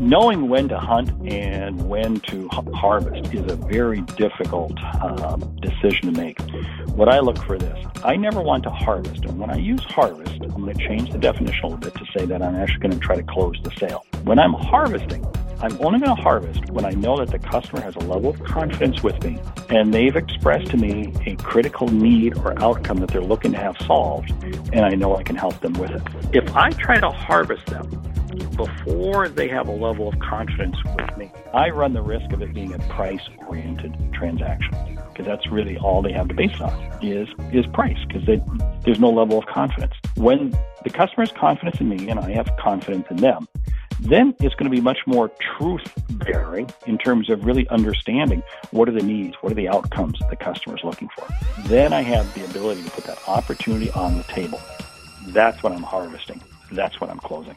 knowing when to hunt and when to harvest is a very difficult um, decision to make. What I look for is this, I never want to harvest, and when I use harvest, I'm going to change the definition a little bit to say that I'm actually going to try to close the sale. When I'm harvesting, I'm only going to harvest when I know that the customer has a level of confidence with me and they've expressed to me a critical need or outcome that they're looking to have solved, and I know I can help them with it. If I try to harvest them before they have a level of confidence with me, I run the risk of it being a price oriented transaction because that's really all they have to base on is is price because there's no level of confidence. When the customer has confidence in me and I have confidence in them, then it's going to be much more truth bearing in terms of really understanding what are the needs, what are the outcomes the customer is looking for. Then I have the ability to put that opportunity on the table. That's what I'm harvesting. That's what I'm closing.